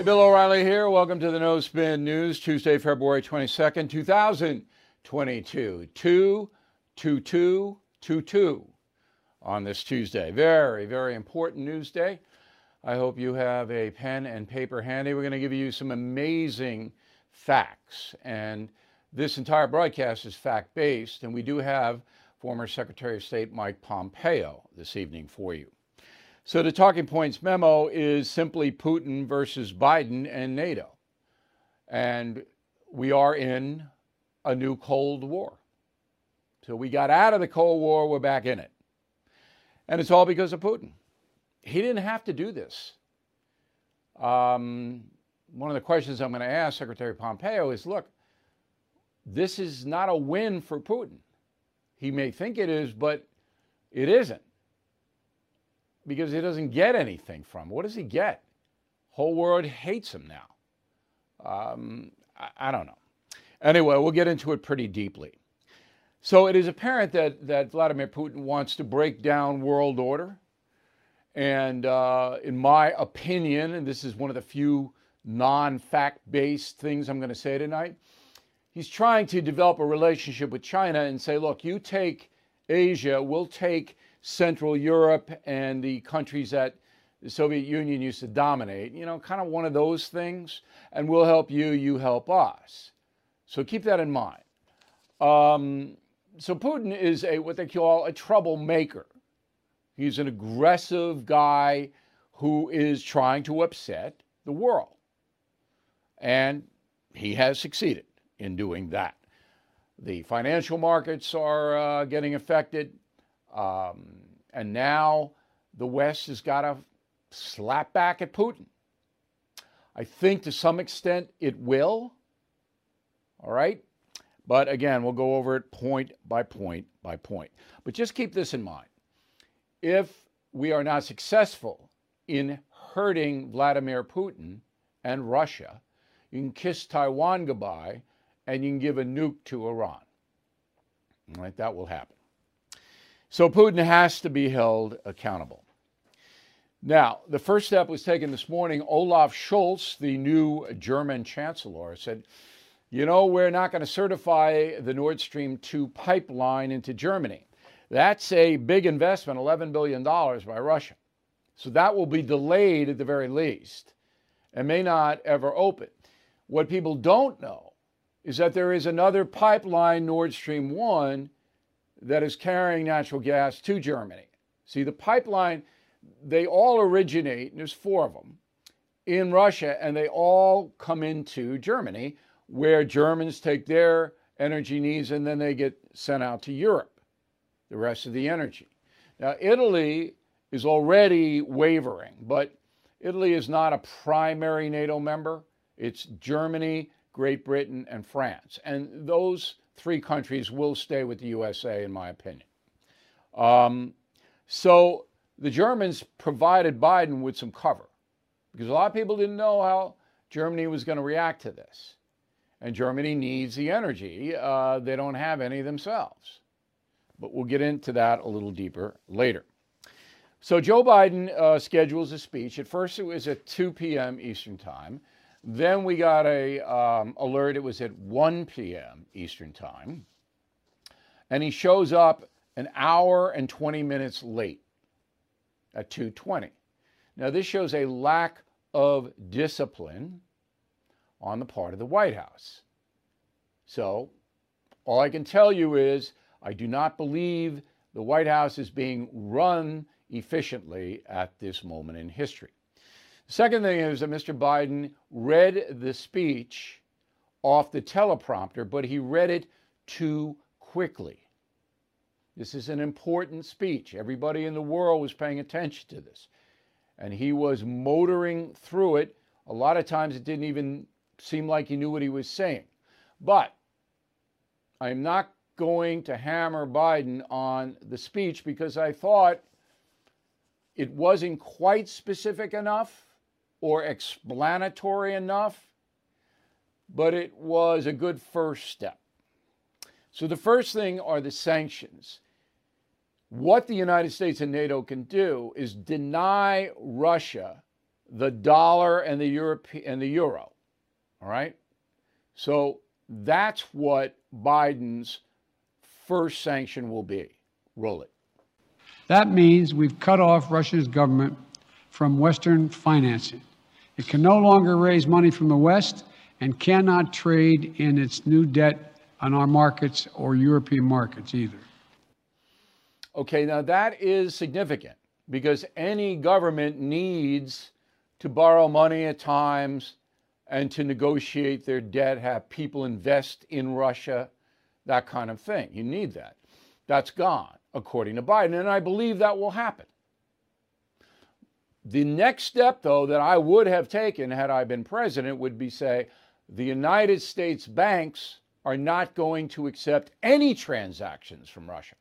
Hey, Bill O'Reilly here. Welcome to the No Spin News, Tuesday, February 22nd, 2022. 22222 on this Tuesday. Very, very important news day. I hope you have a pen and paper handy. We're going to give you some amazing facts. And this entire broadcast is fact based. And we do have former Secretary of State Mike Pompeo this evening for you. So the talking points memo is simply Putin versus Biden and NATO. And we are in a new Cold War. So we got out of the Cold War, we're back in it. And it's all because of Putin. He didn't have to do this. Um, one of the questions I'm going to ask Secretary Pompeo is look, this is not a win for Putin. He may think it is, but it isn't because he doesn't get anything from it. What does he get? Whole world hates him now. Um, I, I don't know. Anyway, we'll get into it pretty deeply. So it is apparent that, that Vladimir Putin wants to break down world order. And uh, in my opinion, and this is one of the few non fact based things I'm going to say tonight, he's trying to develop a relationship with China and say, look, you take Asia, we'll take Central Europe and the countries that the Soviet Union used to dominate, you know, kind of one of those things, and we'll help you, you help us. So keep that in mind. Um, so Putin is a what they call a troublemaker. He's an aggressive guy who is trying to upset the world. And he has succeeded in doing that. The financial markets are uh, getting affected. Um, and now the West has got to slap back at Putin. I think to some extent it will. All right. But again, we'll go over it point by point by point. But just keep this in mind. If we are not successful in hurting Vladimir Putin and Russia, you can kiss Taiwan goodbye and you can give a nuke to Iran. All right, that will happen. So Putin has to be held accountable. Now, the first step was taken this morning. Olaf Scholz, the new German chancellor, said, you know, we're not going to certify the Nord Stream 2 pipeline into Germany. That's a big investment, $11 billion by Russia. So that will be delayed at the very least and may not ever open. What people don't know is that there is another pipeline, Nord Stream 1, that is carrying natural gas to Germany. See, the pipeline, they all originate, and there's four of them, in Russia, and they all come into Germany, where Germans take their energy needs and then they get sent out to Europe, the rest of the energy. Now, Italy is already wavering, but Italy is not a primary NATO member. It's Germany, Great Britain, and France. And those three countries will stay with the USA, in my opinion. Um, so the Germans provided Biden with some cover because a lot of people didn't know how Germany was going to react to this. And Germany needs the energy. Uh, they don't have any themselves. But we'll get into that a little deeper later. So Joe Biden uh, schedules a speech. At first, it was at 2 p.m. Eastern Time. Then we got a um, alert. It was at 1 p.m. Eastern Time, and he shows up an hour and 20 minutes late at 2:20. Now this shows a lack of discipline on the part of the White House. So all I can tell you is I do not believe the White House is being run efficiently at this moment in history. Second thing is that Mr. Biden read the speech off the teleprompter, but he read it too quickly. This is an important speech. Everybody in the world was paying attention to this. And he was motoring through it. A lot of times it didn't even seem like he knew what he was saying. But I'm not going to hammer Biden on the speech because I thought it wasn't quite specific enough or explanatory enough, but it was a good first step. So the first thing are the sanctions. What the United States and NATO can do is deny Russia the dollar and the Europe and the euro. All right? So that's what Biden's first sanction will be. Roll it. That means we've cut off Russia's government from Western financing. It can no longer raise money from the West and cannot trade in its new debt on our markets or European markets either. Okay, now that is significant because any government needs to borrow money at times and to negotiate their debt, have people invest in Russia, that kind of thing. You need that. That's gone, according to Biden, and I believe that will happen. The next step, though, that I would have taken had I been president would be say, the United States banks are not going to accept any transactions from Russia.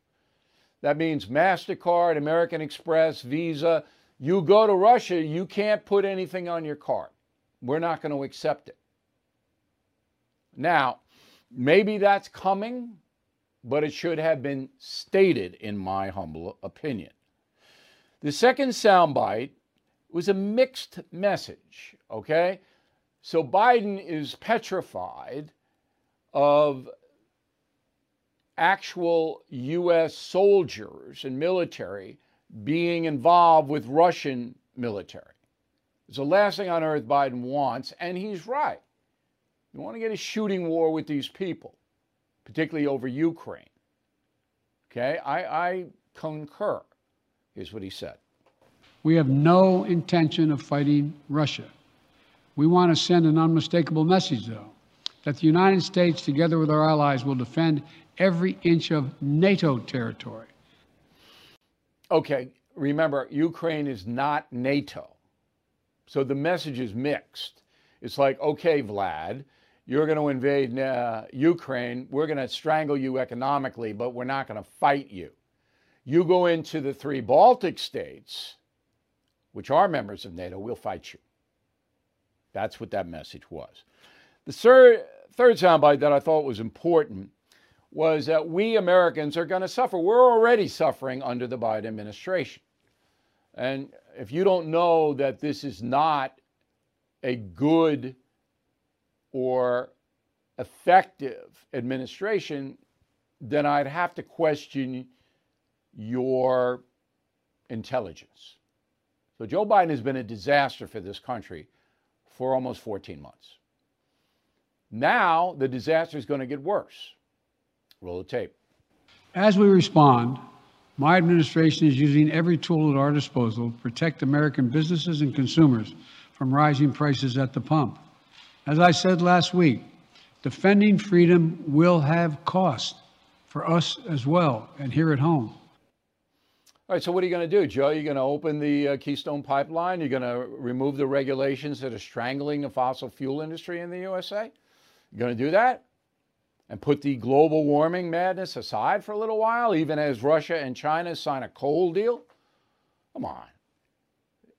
That means MasterCard, American Express, Visa. You go to Russia, you can't put anything on your card. We're not going to accept it. Now, maybe that's coming, but it should have been stated, in my humble opinion. The second soundbite was a mixed message, okay? So Biden is petrified of actual U.S. soldiers and military being involved with Russian military. It's the last thing on earth Biden wants, and he's right. You want to get a shooting war with these people, particularly over Ukraine. Okay, I, I concur, is what he said. We have no intention of fighting Russia. We want to send an unmistakable message, though, that the United States, together with our allies, will defend every inch of NATO territory. Okay, remember, Ukraine is not NATO. So the message is mixed. It's like, okay, Vlad, you're going to invade uh, Ukraine. We're going to strangle you economically, but we're not going to fight you. You go into the three Baltic states, which are members of NATO, we'll fight you. That's what that message was. The third, soundbite that I thought was important was that we Americans are going to suffer. We're already suffering under the Biden administration. And if you don't know that this is not a good or effective administration, then I'd have to question your intelligence. So Joe Biden has been a disaster for this country for almost 14 months. Now the disaster is going to get worse. Roll the tape. As we respond, my administration is using every tool at our disposal to protect American businesses and consumers from rising prices at the pump. As I said last week, defending freedom will have cost for us as well and here at home. All right, so what are you going to do, Joe? You're going to open the uh, Keystone Pipeline? You're going to remove the regulations that are strangling the fossil fuel industry in the USA? You're going to do that? and put the global warming madness aside for a little while, even as Russia and China sign a coal deal? Come on.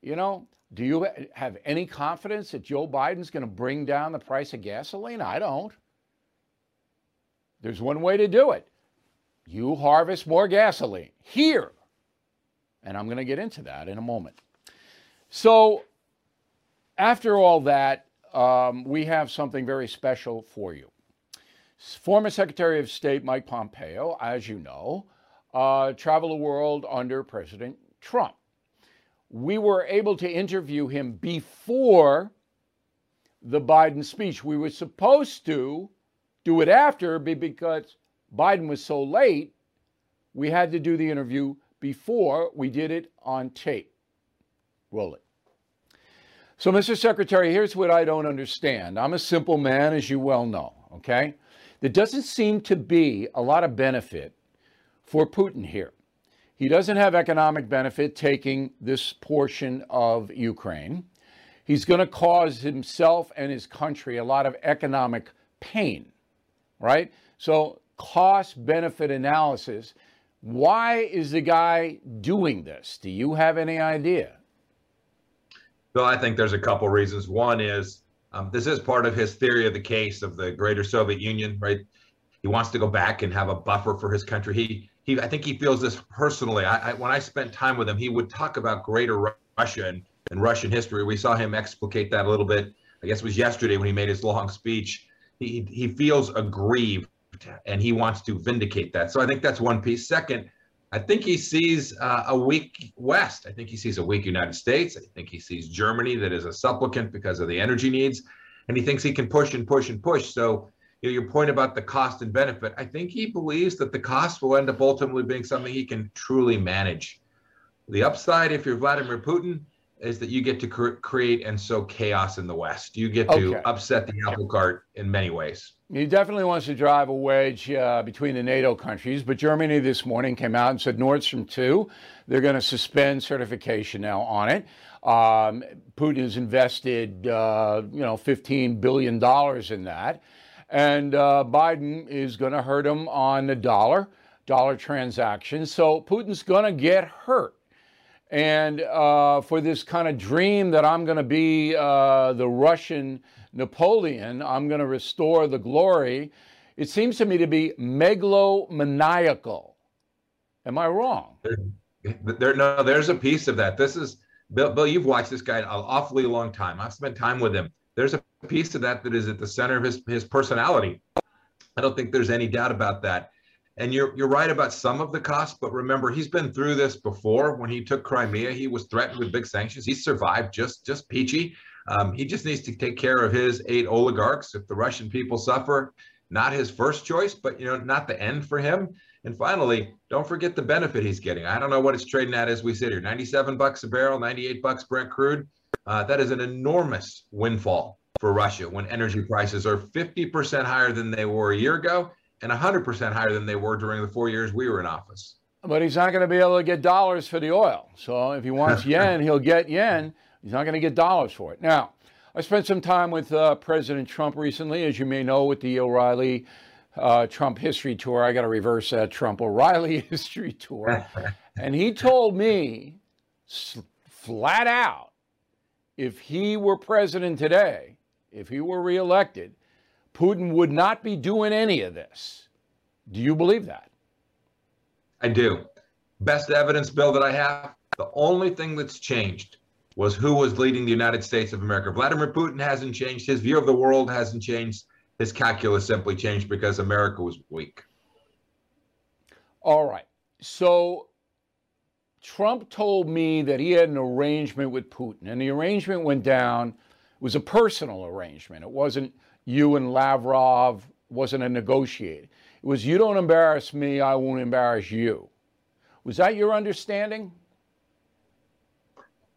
You know, do you have any confidence that Joe Biden's going to bring down the price of gasoline? I don't. There's one way to do it you harvest more gasoline here. And I'm going to get into that in a moment. So, after all that, um, we have something very special for you. Former Secretary of State Mike Pompeo, as you know, uh, traveled the world under President Trump. We were able to interview him before the Biden speech. We were supposed to do it after because Biden was so late. We had to do the interview before we did it on tape. Roll it. So, Mr. Secretary, here's what I don't understand. I'm a simple man, as you well know, okay? There doesn't seem to be a lot of benefit for Putin here. He doesn't have economic benefit taking this portion of Ukraine. He's going to cause himself and his country a lot of economic pain, right? So, cost benefit analysis. Why is the guy doing this? Do you have any idea? Bill, I think there's a couple reasons. One is um, this is part of his theory of the case of the greater Soviet Union, right? He wants to go back and have a buffer for his country. He, he, I think he feels this personally. I, I when I spent time with him, he would talk about greater Russia and in Russian history. We saw him explicate that a little bit. I guess it was yesterday when he made his long speech. He he feels aggrieved and he wants to vindicate that. So I think that's one piece. Second, I think he sees uh, a weak West. I think he sees a weak United States. I think he sees Germany that is a supplicant because of the energy needs, and he thinks he can push and push and push. So, you know, your point about the cost and benefit, I think he believes that the cost will end up ultimately being something he can truly manage. The upside, if you're Vladimir Putin, is that you get to cr- create and sow chaos in the West. You get to okay. upset the apple cart in many ways. He definitely wants to drive a wedge uh, between the NATO countries, but Germany this morning came out and said Nord Stream 2, they're going to suspend certification now on it. Um, Putin has invested, uh, you know, $15 billion in that. And uh, Biden is going to hurt him on the dollar, dollar transactions. So Putin's going to get hurt. And uh, for this kind of dream that I'm going to be uh, the Russian Napoleon, I'm going to restore the glory, it seems to me to be megalomaniacal. Am I wrong? There, there, no, there's a piece of that. This is Bill. Bill, you've watched this guy an awfully long time. I've spent time with him. There's a piece of that that is at the center of his his personality. I don't think there's any doubt about that. And you're you're right about some of the costs, but remember he's been through this before. When he took Crimea, he was threatened with big sanctions. He survived just just peachy. Um, he just needs to take care of his eight oligarchs. If the Russian people suffer, not his first choice, but you know, not the end for him. And finally, don't forget the benefit he's getting. I don't know what it's trading at as we sit here 97 bucks a barrel, 98 bucks Brent crude. Uh, that is an enormous windfall for Russia when energy prices are 50% higher than they were a year ago and 100% higher than they were during the four years we were in office. But he's not going to be able to get dollars for the oil. So if he wants yen, he'll get yen. He's not going to get dollars for it. Now, I spent some time with uh, President Trump recently, as you may know, with the O'Reilly uh, Trump history tour. I got to reverse that Trump O'Reilly history tour. and he told me flat out if he were president today, if he were reelected, Putin would not be doing any of this. Do you believe that? I do. Best evidence, Bill, that I have the only thing that's changed was who was leading the United States of America. Vladimir Putin hasn't changed. His view of the world hasn't changed. His calculus simply changed because America was weak. All right. So Trump told me that he had an arrangement with Putin, and the arrangement went down. It was a personal arrangement. It wasn't you and Lavrov, wasn't a negotiated. It was you don't embarrass me, I won't embarrass you. Was that your understanding?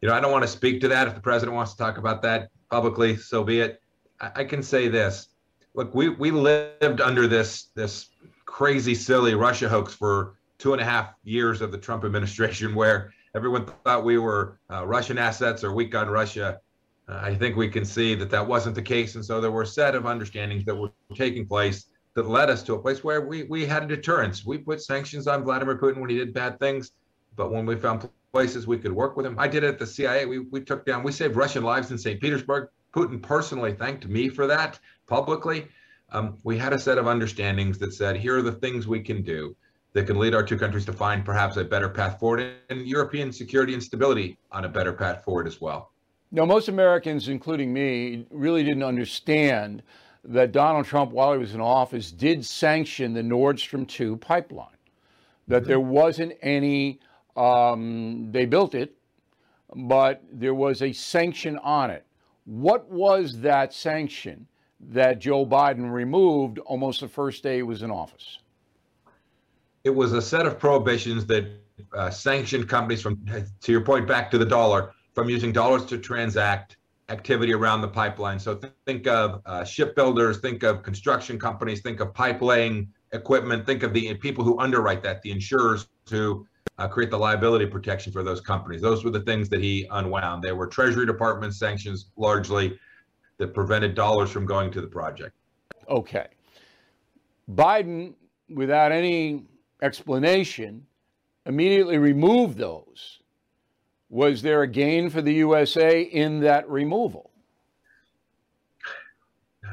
You know, I don't want to speak to that. If the president wants to talk about that publicly, so be it. I, I can say this. Look, we, we lived under this this crazy, silly Russia hoax for two and a half years of the Trump administration, where everyone thought we were uh, Russian assets or weak on Russia. Uh, I think we can see that that wasn't the case. And so there were a set of understandings that were taking place that led us to a place where we, we had a deterrence. We put sanctions on Vladimir Putin when he did bad things. But when we found places we could work with him, I did it at the CIA. We, we took down, we saved Russian lives in St. Petersburg. Putin personally thanked me for that publicly. Um, we had a set of understandings that said, here are the things we can do that can lead our two countries to find perhaps a better path forward and European security and stability on a better path forward as well. Now, most Americans, including me, really didn't understand that Donald Trump, while he was in office, did sanction the Nord Stream 2 pipeline, that mm-hmm. there wasn't any, um, they built it, but there was a sanction on it. What was that sanction that Joe Biden removed almost the first day he was in office? It was a set of prohibitions that uh, sanctioned companies from, to your point, back to the dollar from using dollars to transact activity around the pipeline. So th- think of uh, shipbuilders, think of construction companies, think of pipe laying equipment, think of the people who underwrite that, the insurers who uh, create the liability protection for those companies. Those were the things that he unwound. They were Treasury Department sanctions largely that prevented dollars from going to the project. Okay. Biden, without any explanation, immediately removed those was there a gain for the USA in that removal?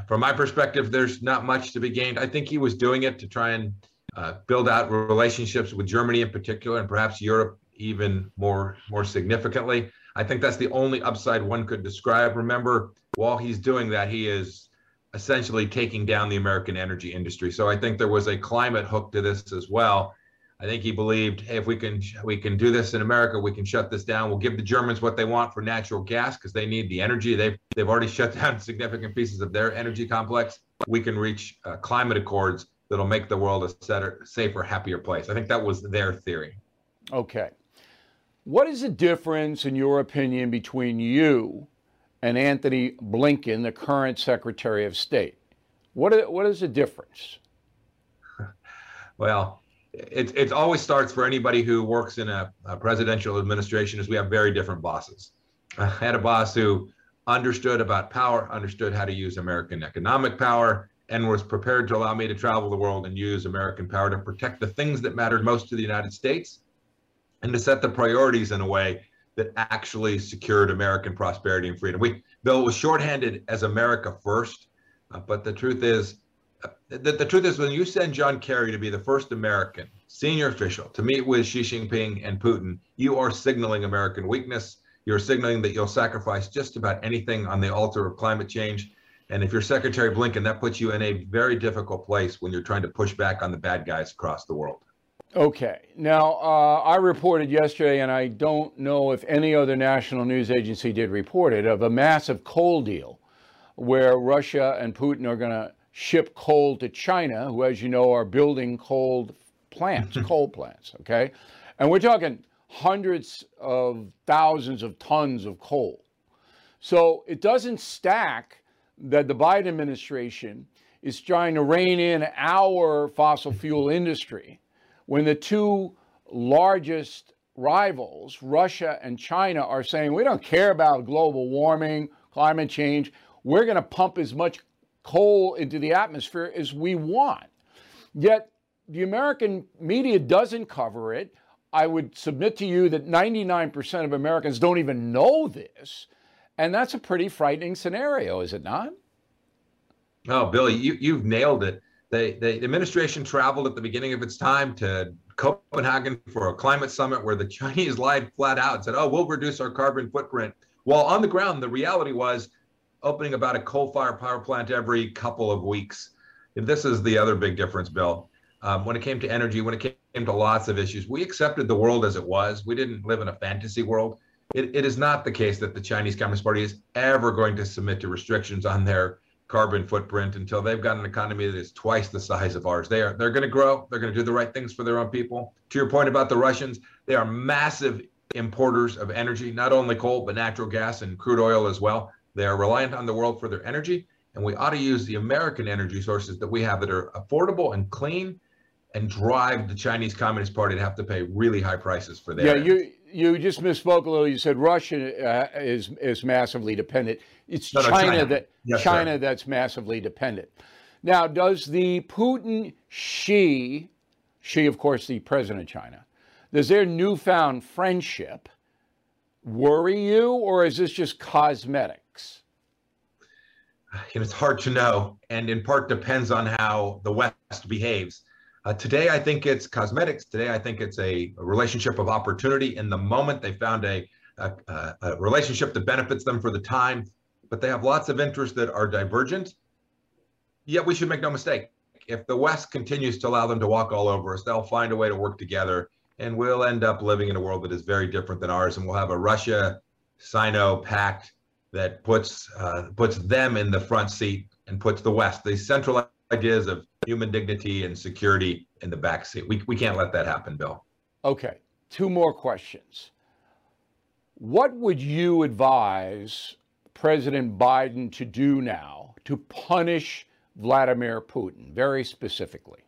From my perspective, there's not much to be gained. I think he was doing it to try and uh, build out relationships with Germany in particular, and perhaps Europe even more more significantly. I think that's the only upside one could describe. Remember, while he's doing that, he is essentially taking down the American energy industry. So I think there was a climate hook to this as well. I think he believed, hey, if we can we can do this in America, we can shut this down. We'll give the Germans what they want for natural gas because they need the energy. They've they've already shut down significant pieces of their energy complex. We can reach uh, climate accords that'll make the world a safer, happier place. I think that was their theory. Okay. What is the difference, in your opinion, between you and Antony Blinken, the current Secretary of State? What, what is the difference? Well, it, it always starts for anybody who works in a, a presidential administration is we have very different bosses. I had a boss who understood about power, understood how to use American economic power, and was prepared to allow me to travel the world and use American power to protect the things that mattered most to the United States and to set the priorities in a way that actually secured American prosperity and freedom. We, Bill, was shorthanded as America first, uh, but the truth is, uh, the, the truth is when you send John Kerry to be the first American senior official to meet with Xi Jinping and Putin, you are signaling American weakness. You're signaling that you'll sacrifice just about anything on the altar of climate change. And if you're Secretary Blinken, that puts you in a very difficult place when you're trying to push back on the bad guys across the world. Okay. Now, uh, I reported yesterday, and I don't know if any other national news agency did report it, of a massive coal deal where Russia and Putin are going to ship coal to China, who, as you know, are building coal plants, coal plants. Okay. And we're talking hundreds of thousands of tons of coal. So it doesn't stack that the Biden administration is trying to rein in our fossil fuel industry when the two largest rivals, Russia and China, are saying, we don't care about global warming, climate change. We're going to pump as much coal into the atmosphere as we want. Yet the American media doesn't cover it. I would submit to you that 99% of Americans don't even know this. And that's a pretty frightening scenario, is it not? Oh, Billy, you, you've nailed it. They, the administration traveled at the beginning of its time to Copenhagen for a climate summit where the Chinese lied flat out and said, oh, we'll reduce our carbon footprint. While on the ground, the reality was opening about a coal fired power plant every couple of weeks. And this is the other big difference, Bill. Um, when it came to energy, when it came to lots of issues, we accepted the world as it was. We didn't live in a fantasy world. It, it is not the case that the Chinese Communist Party is ever going to submit to restrictions on their carbon footprint until they've got an economy that is twice the size of ours. They are they're going to grow. They're going to do the right things for their own people. To your point about the Russians, they are massive importers of energy, not only coal but natural gas and crude oil as well. They are reliant on the world for their energy, and we ought to use the American energy sources that we have that are affordable and clean and drive the Chinese Communist Party to have to pay really high prices for their. Yeah, you you just misspoke a little. You said Russia uh, is is massively dependent. It's no, no, China, China, that yes, China sir. that's massively dependent. Now, does the Putin Xi, Xi of course the president of China, does their newfound friendship worry you, or is this just cosmetics? It's hard to know, and in part depends on how the West behaves. Uh, today, I think it's cosmetics. Today, I think it's a, a relationship of opportunity. In the moment, they found a, a, a, relationship that benefits them for the time, but they have lots of interests that are divergent. Yet, we should make no mistake. If the West continues to allow them to walk all over us, they'll find a way to work together, and we'll end up living in a world that is very different than ours. And we'll have a Russia Sino pact that puts uh, puts them in the front seat and puts the West, the central ideas of human dignity and security in the backseat. We, we can't let that happen, Bill. Okay, two more questions. What would you advise President Biden to do now to punish Vladimir Putin, very specifically?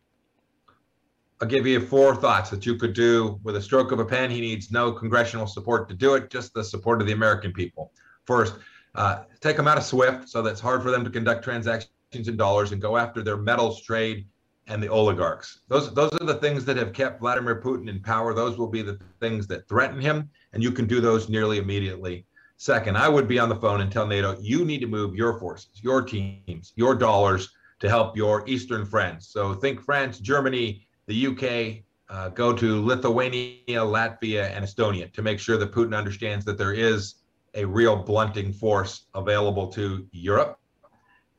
I'll give you four thoughts that you could do with a stroke of a pen. He needs no congressional support to do it, just the support of the American people. First, uh, take them out of SWIFT so that's hard for them to conduct transactions in dollars and go after their metals trade and the oligarchs. Those those are the things that have kept Vladimir Putin in power. Those will be the things that threaten him, and you can do those nearly immediately. Second, I would be on the phone and tell NATO you need to move your forces, your teams, your dollars to help your eastern friends. So think France, Germany, the UK, uh, go to Lithuania, Latvia, and Estonia to make sure that Putin understands that there is a real blunting force available to Europe.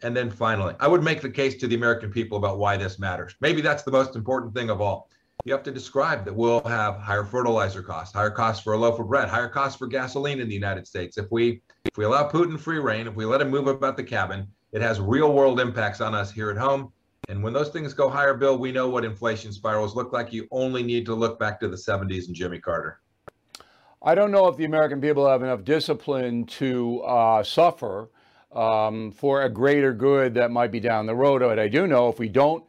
And then finally, I would make the case to the American people about why this matters. Maybe that's the most important thing of all. You have to describe that we'll have higher fertilizer costs, higher costs for a loaf of bread, higher costs for gasoline in the United States. If we if we allow Putin free rein, if we let him move about the cabin, it has real world impacts on us here at home. And when those things go higher, Bill, we know what inflation spirals look like. You only need to look back to the 70s and Jimmy Carter. I don't know if the American people have enough discipline to uh, suffer um, for a greater good that might be down the road. But I do know if we don't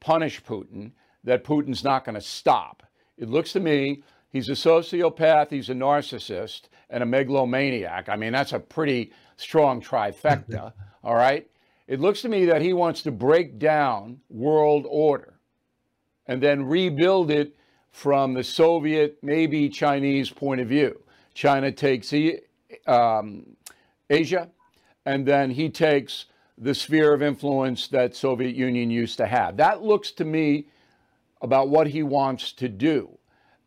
punish Putin, that Putin's not going to stop. It looks to me he's a sociopath, he's a narcissist, and a megalomaniac. I mean, that's a pretty strong trifecta, all right? It looks to me that he wants to break down world order and then rebuild it from the Soviet, maybe Chinese point of view. China takes um, Asia, and then he takes the sphere of influence that Soviet Union used to have. That looks to me about what he wants to do.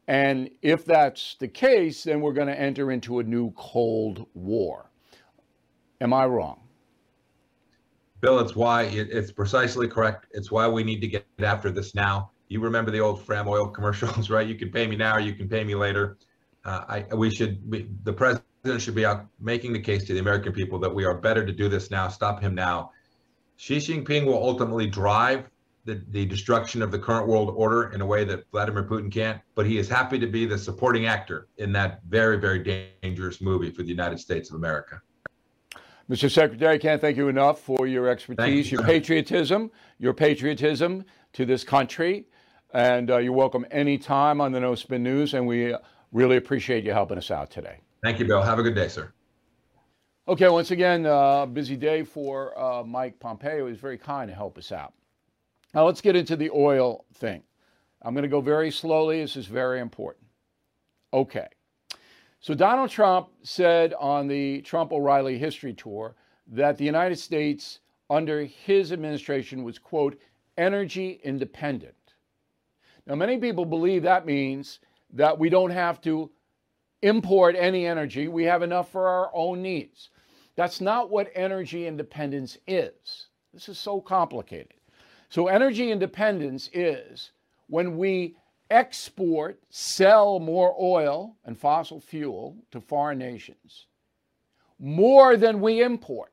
And if that's the case, then we're going to enter into a new Cold War. Am I wrong? Bill, it's why it's precisely correct. It's why we need to get after this now. You remember the old Fram oil commercials, right? You can pay me now, or you can pay me later. Uh, I, we should, we, the president should be out making the case to the American people that we are better to do this now. Stop him now. Xi Jinping will ultimately drive the, the destruction of the current world order in a way that Vladimir Putin can't, but he is happy to be the supporting actor in that very, very dangerous movie for the United States of America. Mr. Secretary, I can't thank you enough for your expertise, you. your patriotism, your patriotism to this country. And uh, you're welcome anytime on the No Spin News. And we really appreciate you helping us out today. Thank you, Bill. Have a good day, sir. Okay, once again, uh, busy day for uh, Mike Pompeo. He's very kind to help us out. Now let's get into the oil thing. I'm going to go very slowly. This is very important. Okay. So Donald Trump said on the Trump O'Reilly history tour that the United States under his administration was, quote, energy independent. Now, many people believe that means that we don't have to import any energy. We have enough for our own needs. That's not what energy independence is. This is so complicated. So, energy independence is when we export, sell more oil and fossil fuel to foreign nations, more than we import.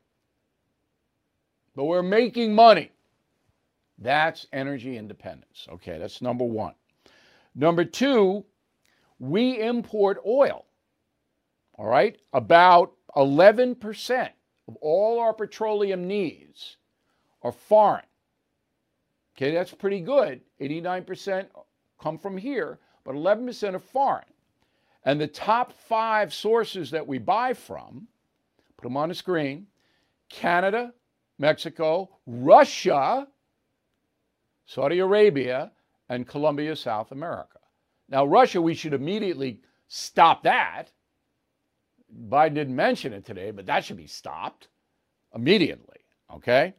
But we're making money. That's energy independence. Okay, that's number one. Number two, we import oil. All right, about 11% of all our petroleum needs are foreign. Okay, that's pretty good. 89% come from here, but 11% are foreign. And the top five sources that we buy from, put them on the screen Canada, Mexico, Russia, Saudi Arabia, and Colombia, South America. Now, Russia, we should immediately stop that. Biden didn't mention it today, but that should be stopped immediately. Okay?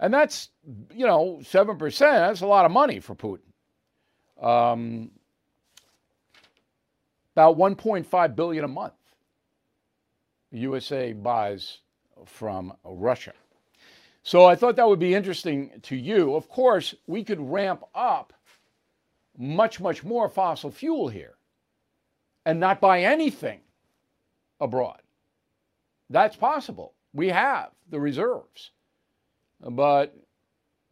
And that's, you know, 7%, that's a lot of money for Putin. Um, about 1.5 billion a month the USA buys from Russia. So I thought that would be interesting to you. Of course, we could ramp up much, much more fossil fuel here and not buy anything abroad. That's possible. We have the reserves. But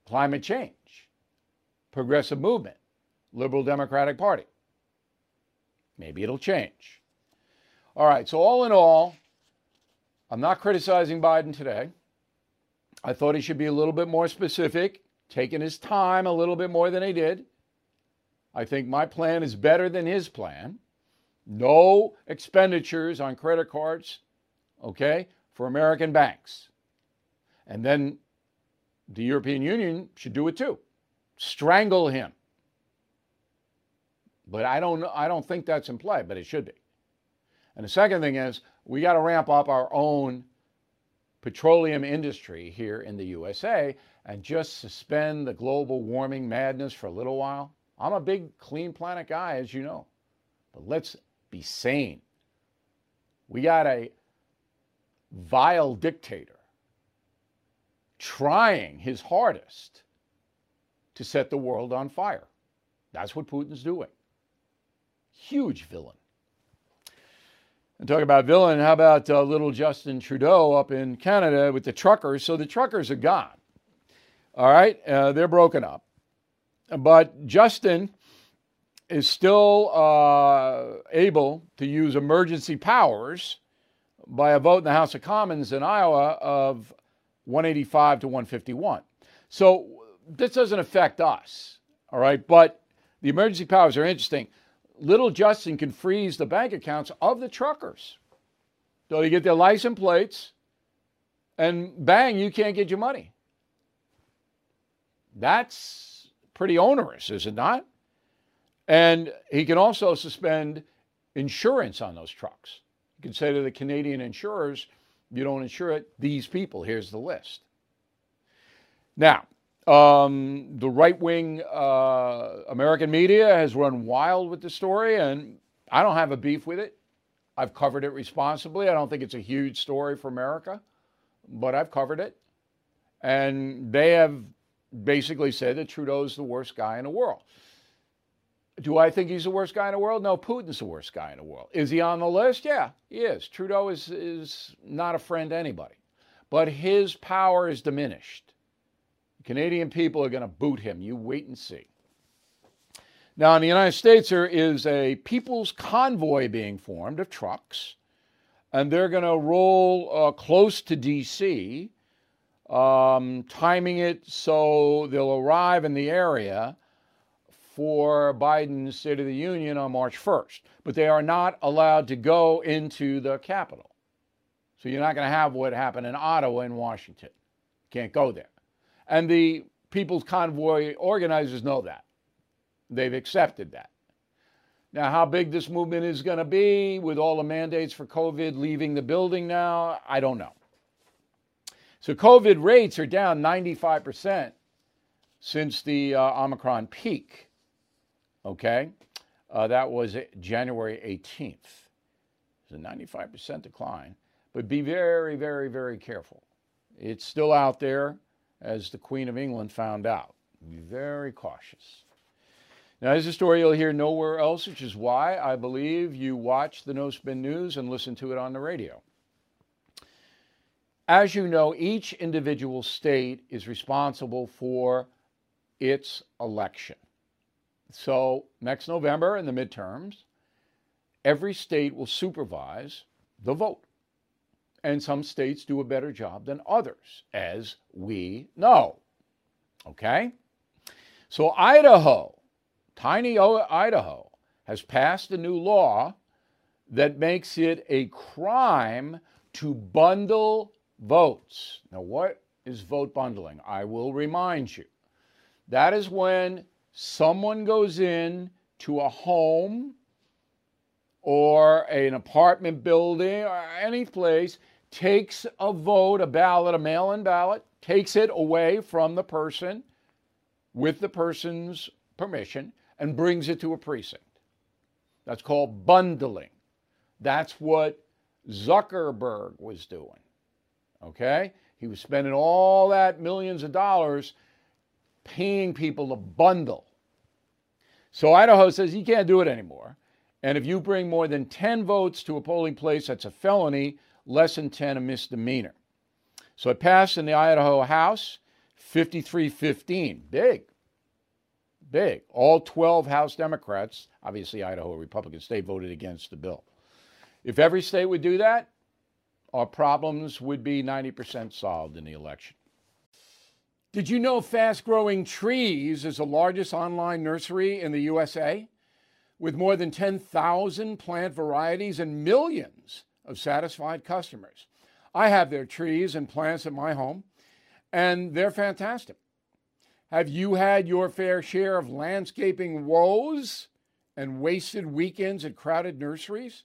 climate change, progressive movement, liberal Democratic Party. Maybe it'll change. All right, so all in all, I'm not criticizing Biden today. I thought he should be a little bit more specific, taking his time a little bit more than he did. I think my plan is better than his plan. No expenditures on credit cards, okay, for American banks. And then the European Union should do it too. Strangle him. But I don't I don't think that's in play, but it should be. And the second thing is we got to ramp up our own petroleum industry here in the USA and just suspend the global warming madness for a little while. I'm a big clean planet guy, as you know. But let's be sane. We got a vile dictator trying his hardest to set the world on fire. That's what Putin's doing. Huge villain. And talk about villain, how about uh, little Justin Trudeau up in Canada with the truckers? So the truckers are gone. All right, uh, they're broken up. But Justin is still uh, able to use emergency powers by a vote in the House of Commons in Ottawa of 185 to 151. So this doesn't affect us, all right? But the emergency powers are interesting. Little Justin can freeze the bank accounts of the truckers. So you get their license plates, and bang, you can't get your money. That's pretty onerous, is it not? And he can also suspend insurance on those trucks. You can say to the Canadian insurers, you don't insure it, these people, here's the list. Now, um, the right wing uh, American media has run wild with the story, and I don't have a beef with it. I've covered it responsibly. I don't think it's a huge story for America, but I've covered it. And they have basically said that Trudeau's the worst guy in the world. Do I think he's the worst guy in the world? No, Putin's the worst guy in the world. Is he on the list? Yeah, he is. Trudeau is, is not a friend to anybody. But his power is diminished. The Canadian people are going to boot him. You wait and see. Now, in the United States, there is a people's convoy being formed of trucks, and they're going to roll uh, close to D.C., um, timing it so they'll arrive in the area for Biden's State of the Union on March 1st. But they are not allowed to go into the Capitol. So you're not going to have what happened in Ottawa and Washington. Can't go there. And the People's Convoy organizers know that. They've accepted that. Now, how big this movement is going to be with all the mandates for COVID leaving the building now, I don't know. So, COVID rates are down 95% since the uh, Omicron peak. Okay? Uh, that was January 18th. It's a 95% decline. But be very, very, very careful. It's still out there, as the Queen of England found out. Be very cautious. Now, this is a story you'll hear nowhere else, which is why I believe you watch the No Spin News and listen to it on the radio. As you know, each individual state is responsible for its election. So, next November in the midterms, every state will supervise the vote. And some states do a better job than others, as we know. Okay? So, Idaho, tiny Idaho, has passed a new law that makes it a crime to bundle votes. Now, what is vote bundling? I will remind you. That is when someone goes in to a home or an apartment building or any place, takes a vote, a ballot, a mail in ballot, takes it away from the person with the person's permission and brings it to a precinct. That's called bundling. That's what Zuckerberg was doing. Okay? He was spending all that millions of dollars paying people to bundle. So Idaho says you can't do it anymore. And if you bring more than 10 votes to a polling place, that's a felony, less than 10, a misdemeanor. So it passed in the Idaho House 53 15. Big. Big. All 12 House Democrats, obviously Idaho, a Republican state, voted against the bill. If every state would do that, our problems would be 90% solved in the election. Did you know Fast Growing Trees is the largest online nursery in the USA? With more than 10,000 plant varieties and millions of satisfied customers. I have their trees and plants at my home, and they're fantastic. Have you had your fair share of landscaping woes and wasted weekends at crowded nurseries?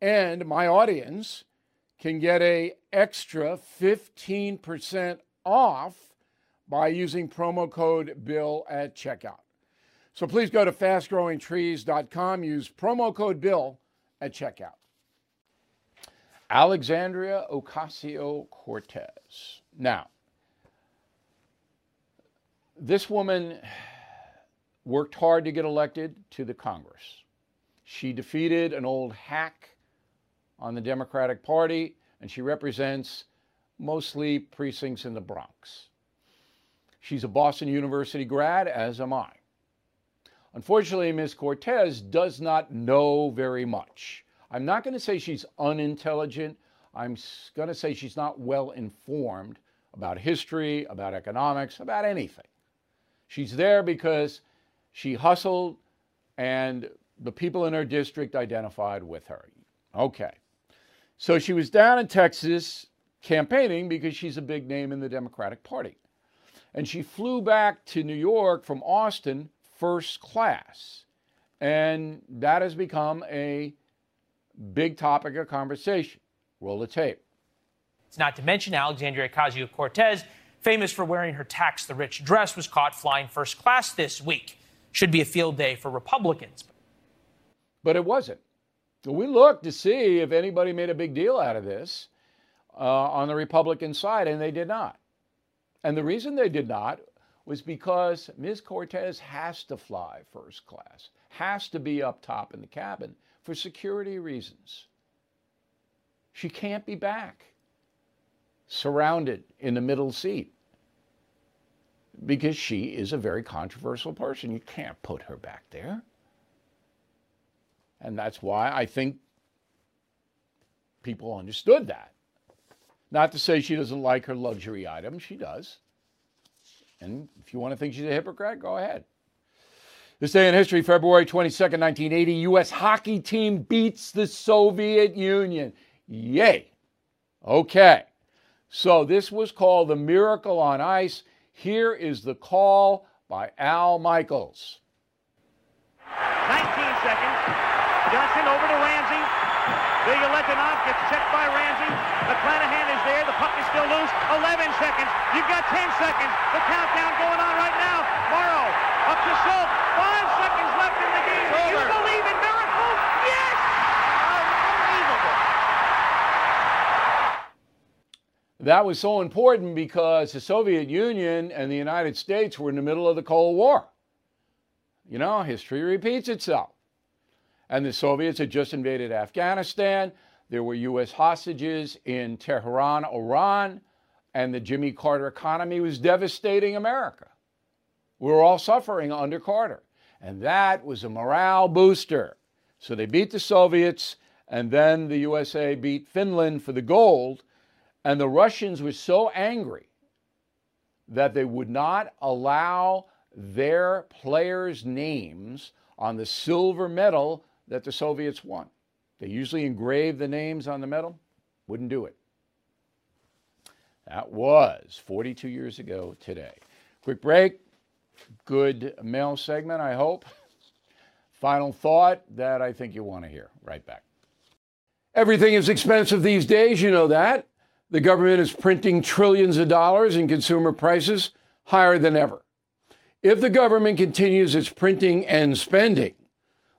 And my audience can get a extra 15% off by using promo code BILL at checkout. So please go to fastgrowingtrees.com, use promo code BILL at checkout. Alexandria Ocasio Cortez. Now, this woman worked hard to get elected to the Congress. She defeated an old hack on the Democratic Party, and she represents mostly precincts in the Bronx. She's a Boston University grad, as am I. Unfortunately, Ms. Cortez does not know very much. I'm not going to say she's unintelligent. I'm going to say she's not well informed about history, about economics, about anything. She's there because she hustled and the people in her district identified with her. Okay. So she was down in Texas campaigning because she's a big name in the Democratic Party. And she flew back to New York from Austin first class. And that has become a big topic of conversation. Roll the tape. It's not to mention Alexandria Ocasio Cortez, famous for wearing her tax the rich dress, was caught flying first class this week. Should be a field day for Republicans. But it wasn't. We looked to see if anybody made a big deal out of this uh, on the Republican side, and they did not. And the reason they did not was because Ms. Cortez has to fly first class, has to be up top in the cabin for security reasons. She can't be back surrounded in the middle seat because she is a very controversial person. You can't put her back there. And that's why I think people understood that. Not to say she doesn't like her luxury items, she does. And if you want to think she's a hypocrite, go ahead. This day in history, February 22nd, 1980, U.S. hockey team beats the Soviet Union. Yay. Okay. So this was called the Miracle on Ice. Here is the call by Al Michaels. 19 seconds. Johnson over to Ramsey. The Bilyaletdinov gets checked by Ramsey. McClanahan is there. The puck is still loose. 11 seconds. You've got 10 seconds. The countdown going on right now. Morrow up to Schultz. Five seconds left in the game. Do you believe in miracles? Yes! Unbelievable. That was so important because the Soviet Union and the United States were in the middle of the Cold War. You know, history repeats itself. And the Soviets had just invaded Afghanistan. There were U.S. hostages in Tehran, Iran, and the Jimmy Carter economy was devastating America. We were all suffering under Carter. And that was a morale booster. So they beat the Soviets, and then the USA beat Finland for the gold. And the Russians were so angry that they would not allow their players' names on the silver medal that the Soviets won. They usually engrave the names on the medal, wouldn't do it. That was 42 years ago today. Quick break. Good mail segment, I hope. Final thought that I think you want to hear. Right back. Everything is expensive these days, you know that. The government is printing trillions of dollars and consumer prices higher than ever. If the government continues its printing and spending,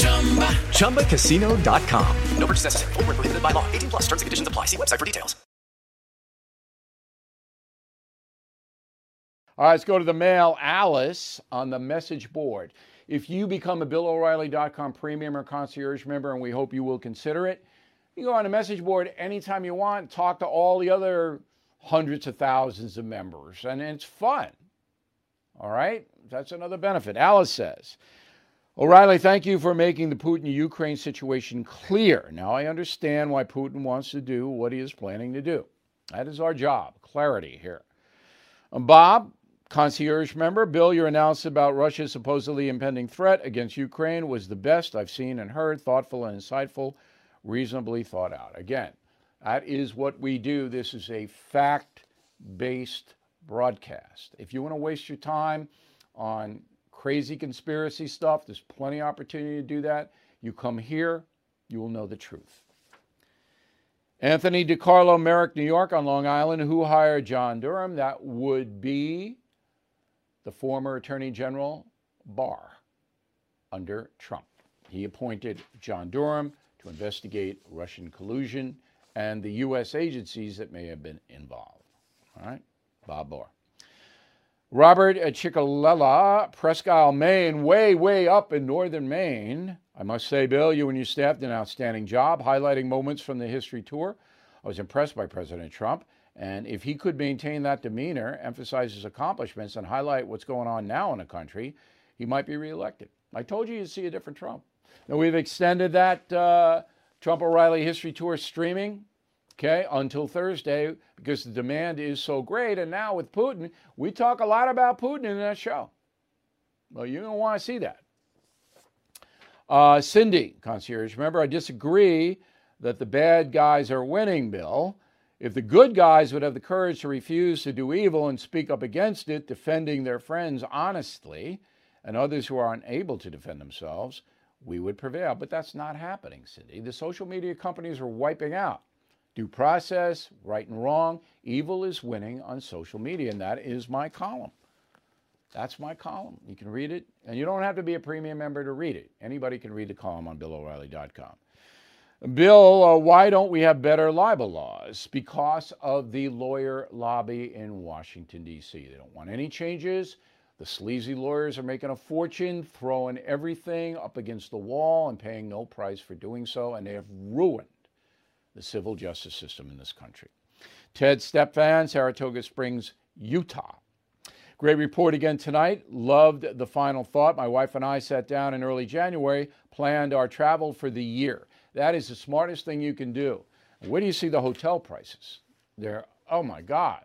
ChumbaCasino.com. No purchase necessary. Full prohibited by law. 18 plus terms and conditions apply. See website for details. All right, let's go to the mail. Alice on the message board. If you become a BillO'Reilly.com premium or concierge member, and we hope you will consider it, you go on the message board anytime you want, talk to all the other hundreds of thousands of members, and it's fun. All right? That's another benefit. Alice says, O'Reilly, thank you for making the Putin Ukraine situation clear. Now I understand why Putin wants to do what he is planning to do. That is our job, clarity here. Um, Bob, concierge member, Bill, your announcement about Russia's supposedly impending threat against Ukraine was the best I've seen and heard, thoughtful and insightful, reasonably thought out. Again, that is what we do. This is a fact based broadcast. If you want to waste your time on crazy conspiracy stuff, there's plenty of opportunity to do that. You come here, you will know the truth. Anthony DiCarlo, Merrick, New York, on Long Island. Who hired John Durham? That would be the former Attorney General Barr under Trump. He appointed John Durham to investigate Russian collusion and the U.S. agencies that may have been involved. All right, Bob Barr. Robert at Chicolella, Presque Isle, Maine, way, way up in northern Maine. I must say, Bill, you and your staff did an outstanding job highlighting moments from the history tour. I was impressed by President Trump. And if he could maintain that demeanor, emphasize his accomplishments, and highlight what's going on now in the country, he might be reelected. I told you you'd see a different Trump. Now, we've extended that uh, Trump O'Reilly History Tour streaming, okay, until Thursday because the demand is so great. And now with Putin, we talk a lot about Putin in that show. Well, you don't want to see that. Uh, Cindy, concierge, remember, I disagree that the bad guys are winning, Bill. If the good guys would have the courage to refuse to do evil and speak up against it, defending their friends honestly, and others who are unable to defend themselves, we would prevail. But that's not happening, Cindy. The social media companies are wiping out. Due process, right and wrong, evil is winning on social media, and that is my column. That's my column. You can read it, and you don't have to be a premium member to read it. Anybody can read the column on BillO'Reilly.com. Bill, uh, why don't we have better libel laws? Because of the lawyer lobby in Washington, D.C. They don't want any changes. The sleazy lawyers are making a fortune, throwing everything up against the wall and paying no price for doing so, and they have ruined the civil justice system in this country. Ted Stephan, Saratoga Springs, Utah. Great report again tonight. Loved the final thought. My wife and I sat down in early January, planned our travel for the year. That is the smartest thing you can do. Where do you see the hotel prices? They're, oh my God,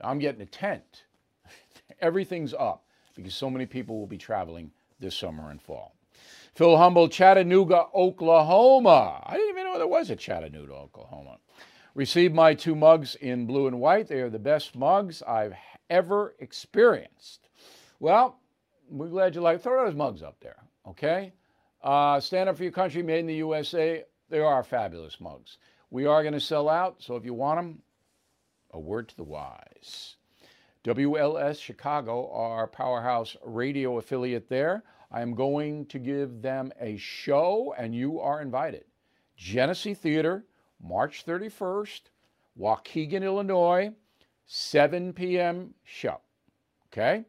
I'm getting a tent. Everything's up because so many people will be traveling this summer and fall. Phil Humble, Chattanooga, Oklahoma. I didn't even know there was a Chattanooga, Oklahoma. Received my two mugs in blue and white. They are the best mugs I've ever experienced. Well, we're glad you like. Throw those mugs up there, okay? Uh, stand up for your country, made in the USA. They are fabulous mugs. We are going to sell out, so if you want them, a word to the wise. WLS Chicago, our powerhouse radio affiliate there. I am going to give them a show, and you are invited. Genesee Theater, March 31st, Waukegan, Illinois, 7 p.m. show. Okay?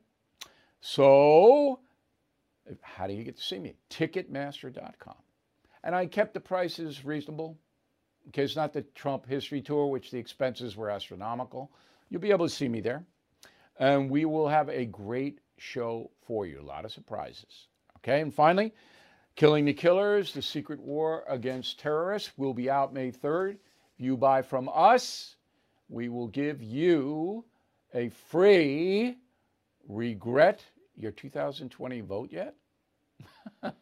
So, how do you get to see me? Ticketmaster.com. And I kept the prices reasonable. Okay, it's not the Trump history tour, which the expenses were astronomical. You'll be able to see me there. And we will have a great show for you. A lot of surprises. Okay, and finally, Killing the Killers, The Secret War Against Terrorists will be out May 3rd. If you buy from us, we will give you a free regret your 2020 vote yet?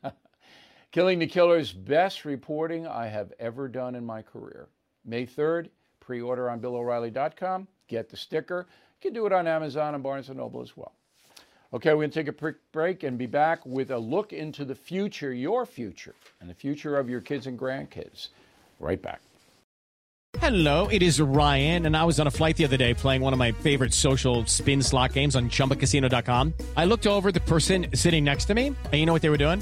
Killing the Killers, best reporting I have ever done in my career. May 3rd, pre order on BillO'Reilly.com. Get the sticker. You can do it on Amazon and Barnes & Noble as well. Okay, we're going to take a quick break and be back with a look into the future, your future, and the future of your kids and grandkids. Right back. Hello, it is Ryan, and I was on a flight the other day playing one of my favorite social spin slot games on chumbacasino.com. I looked over the person sitting next to me, and you know what they were doing?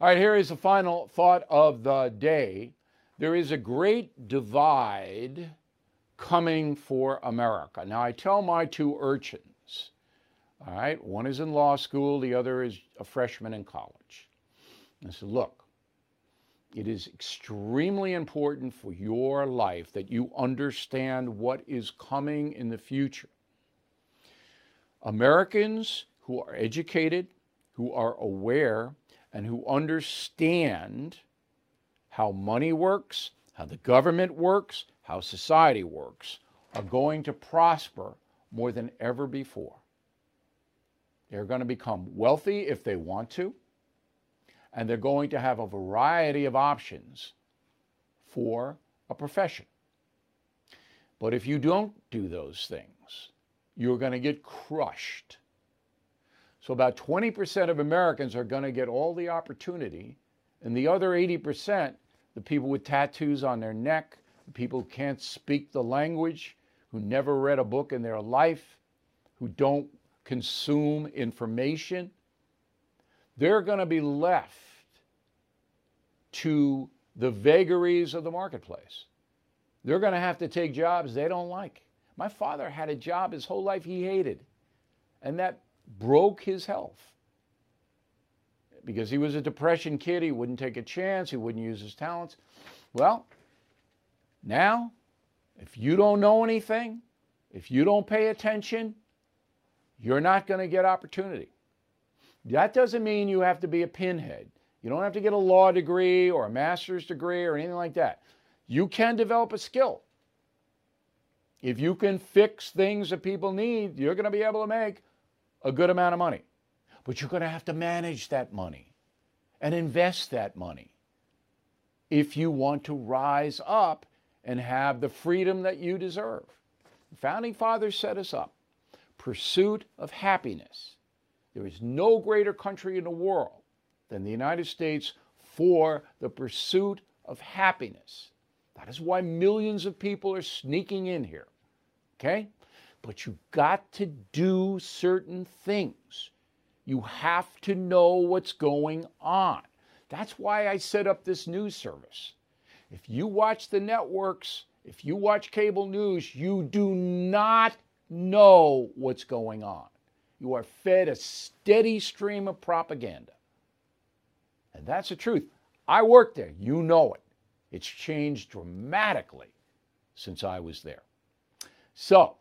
All right, here is the final thought of the day. There is a great divide coming for America. Now, I tell my two urchins, all right, one is in law school, the other is a freshman in college. I said, look, it is extremely important for your life that you understand what is coming in the future. Americans who are educated, who are aware, and who understand how money works, how the government works, how society works, are going to prosper more than ever before. They're going to become wealthy if they want to, and they're going to have a variety of options for a profession. But if you don't do those things, you're going to get crushed. So about 20% of Americans are going to get all the opportunity, and the other 80%, the people with tattoos on their neck, the people who can't speak the language, who never read a book in their life, who don't consume information, they're going to be left to the vagaries of the marketplace. They're going to have to take jobs they don't like. My father had a job his whole life he hated, and that broke his health because he was a depression kid. He wouldn't take a chance, he wouldn't use his talents. Well, now, if you don't know anything, if you don't pay attention, you're not going to get opportunity. That doesn't mean you have to be a pinhead. You don't have to get a law degree or a master's degree or anything like that. You can develop a skill. If you can fix things that people need, you're going to be able to make a good amount of money. But you're going to have to manage that money and invest that money if you want to rise up and have the freedom that you deserve. The founding fathers set us up. Pursuit of happiness. There is no greater country in the world than the United States for the pursuit of happiness. That is why millions of people are sneaking in here. Okay? But you got to do certain things. You have to know what's going on. That's why I set up this news service. If you watch the networks, if you watch cable news, you do not know what's going on. You are fed a steady stream of propaganda. And that's the truth. I worked there. You know it. It's changed dramatically since I was there. So,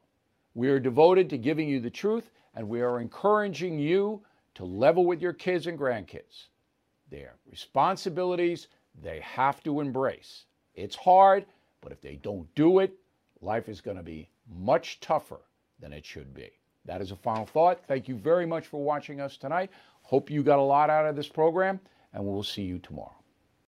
we are devoted to giving you the truth, and we are encouraging you to level with your kids and grandkids. Their responsibilities they have to embrace. It's hard, but if they don't do it, life is going to be much tougher than it should be. That is a final thought. Thank you very much for watching us tonight. Hope you got a lot out of this program, and we'll see you tomorrow.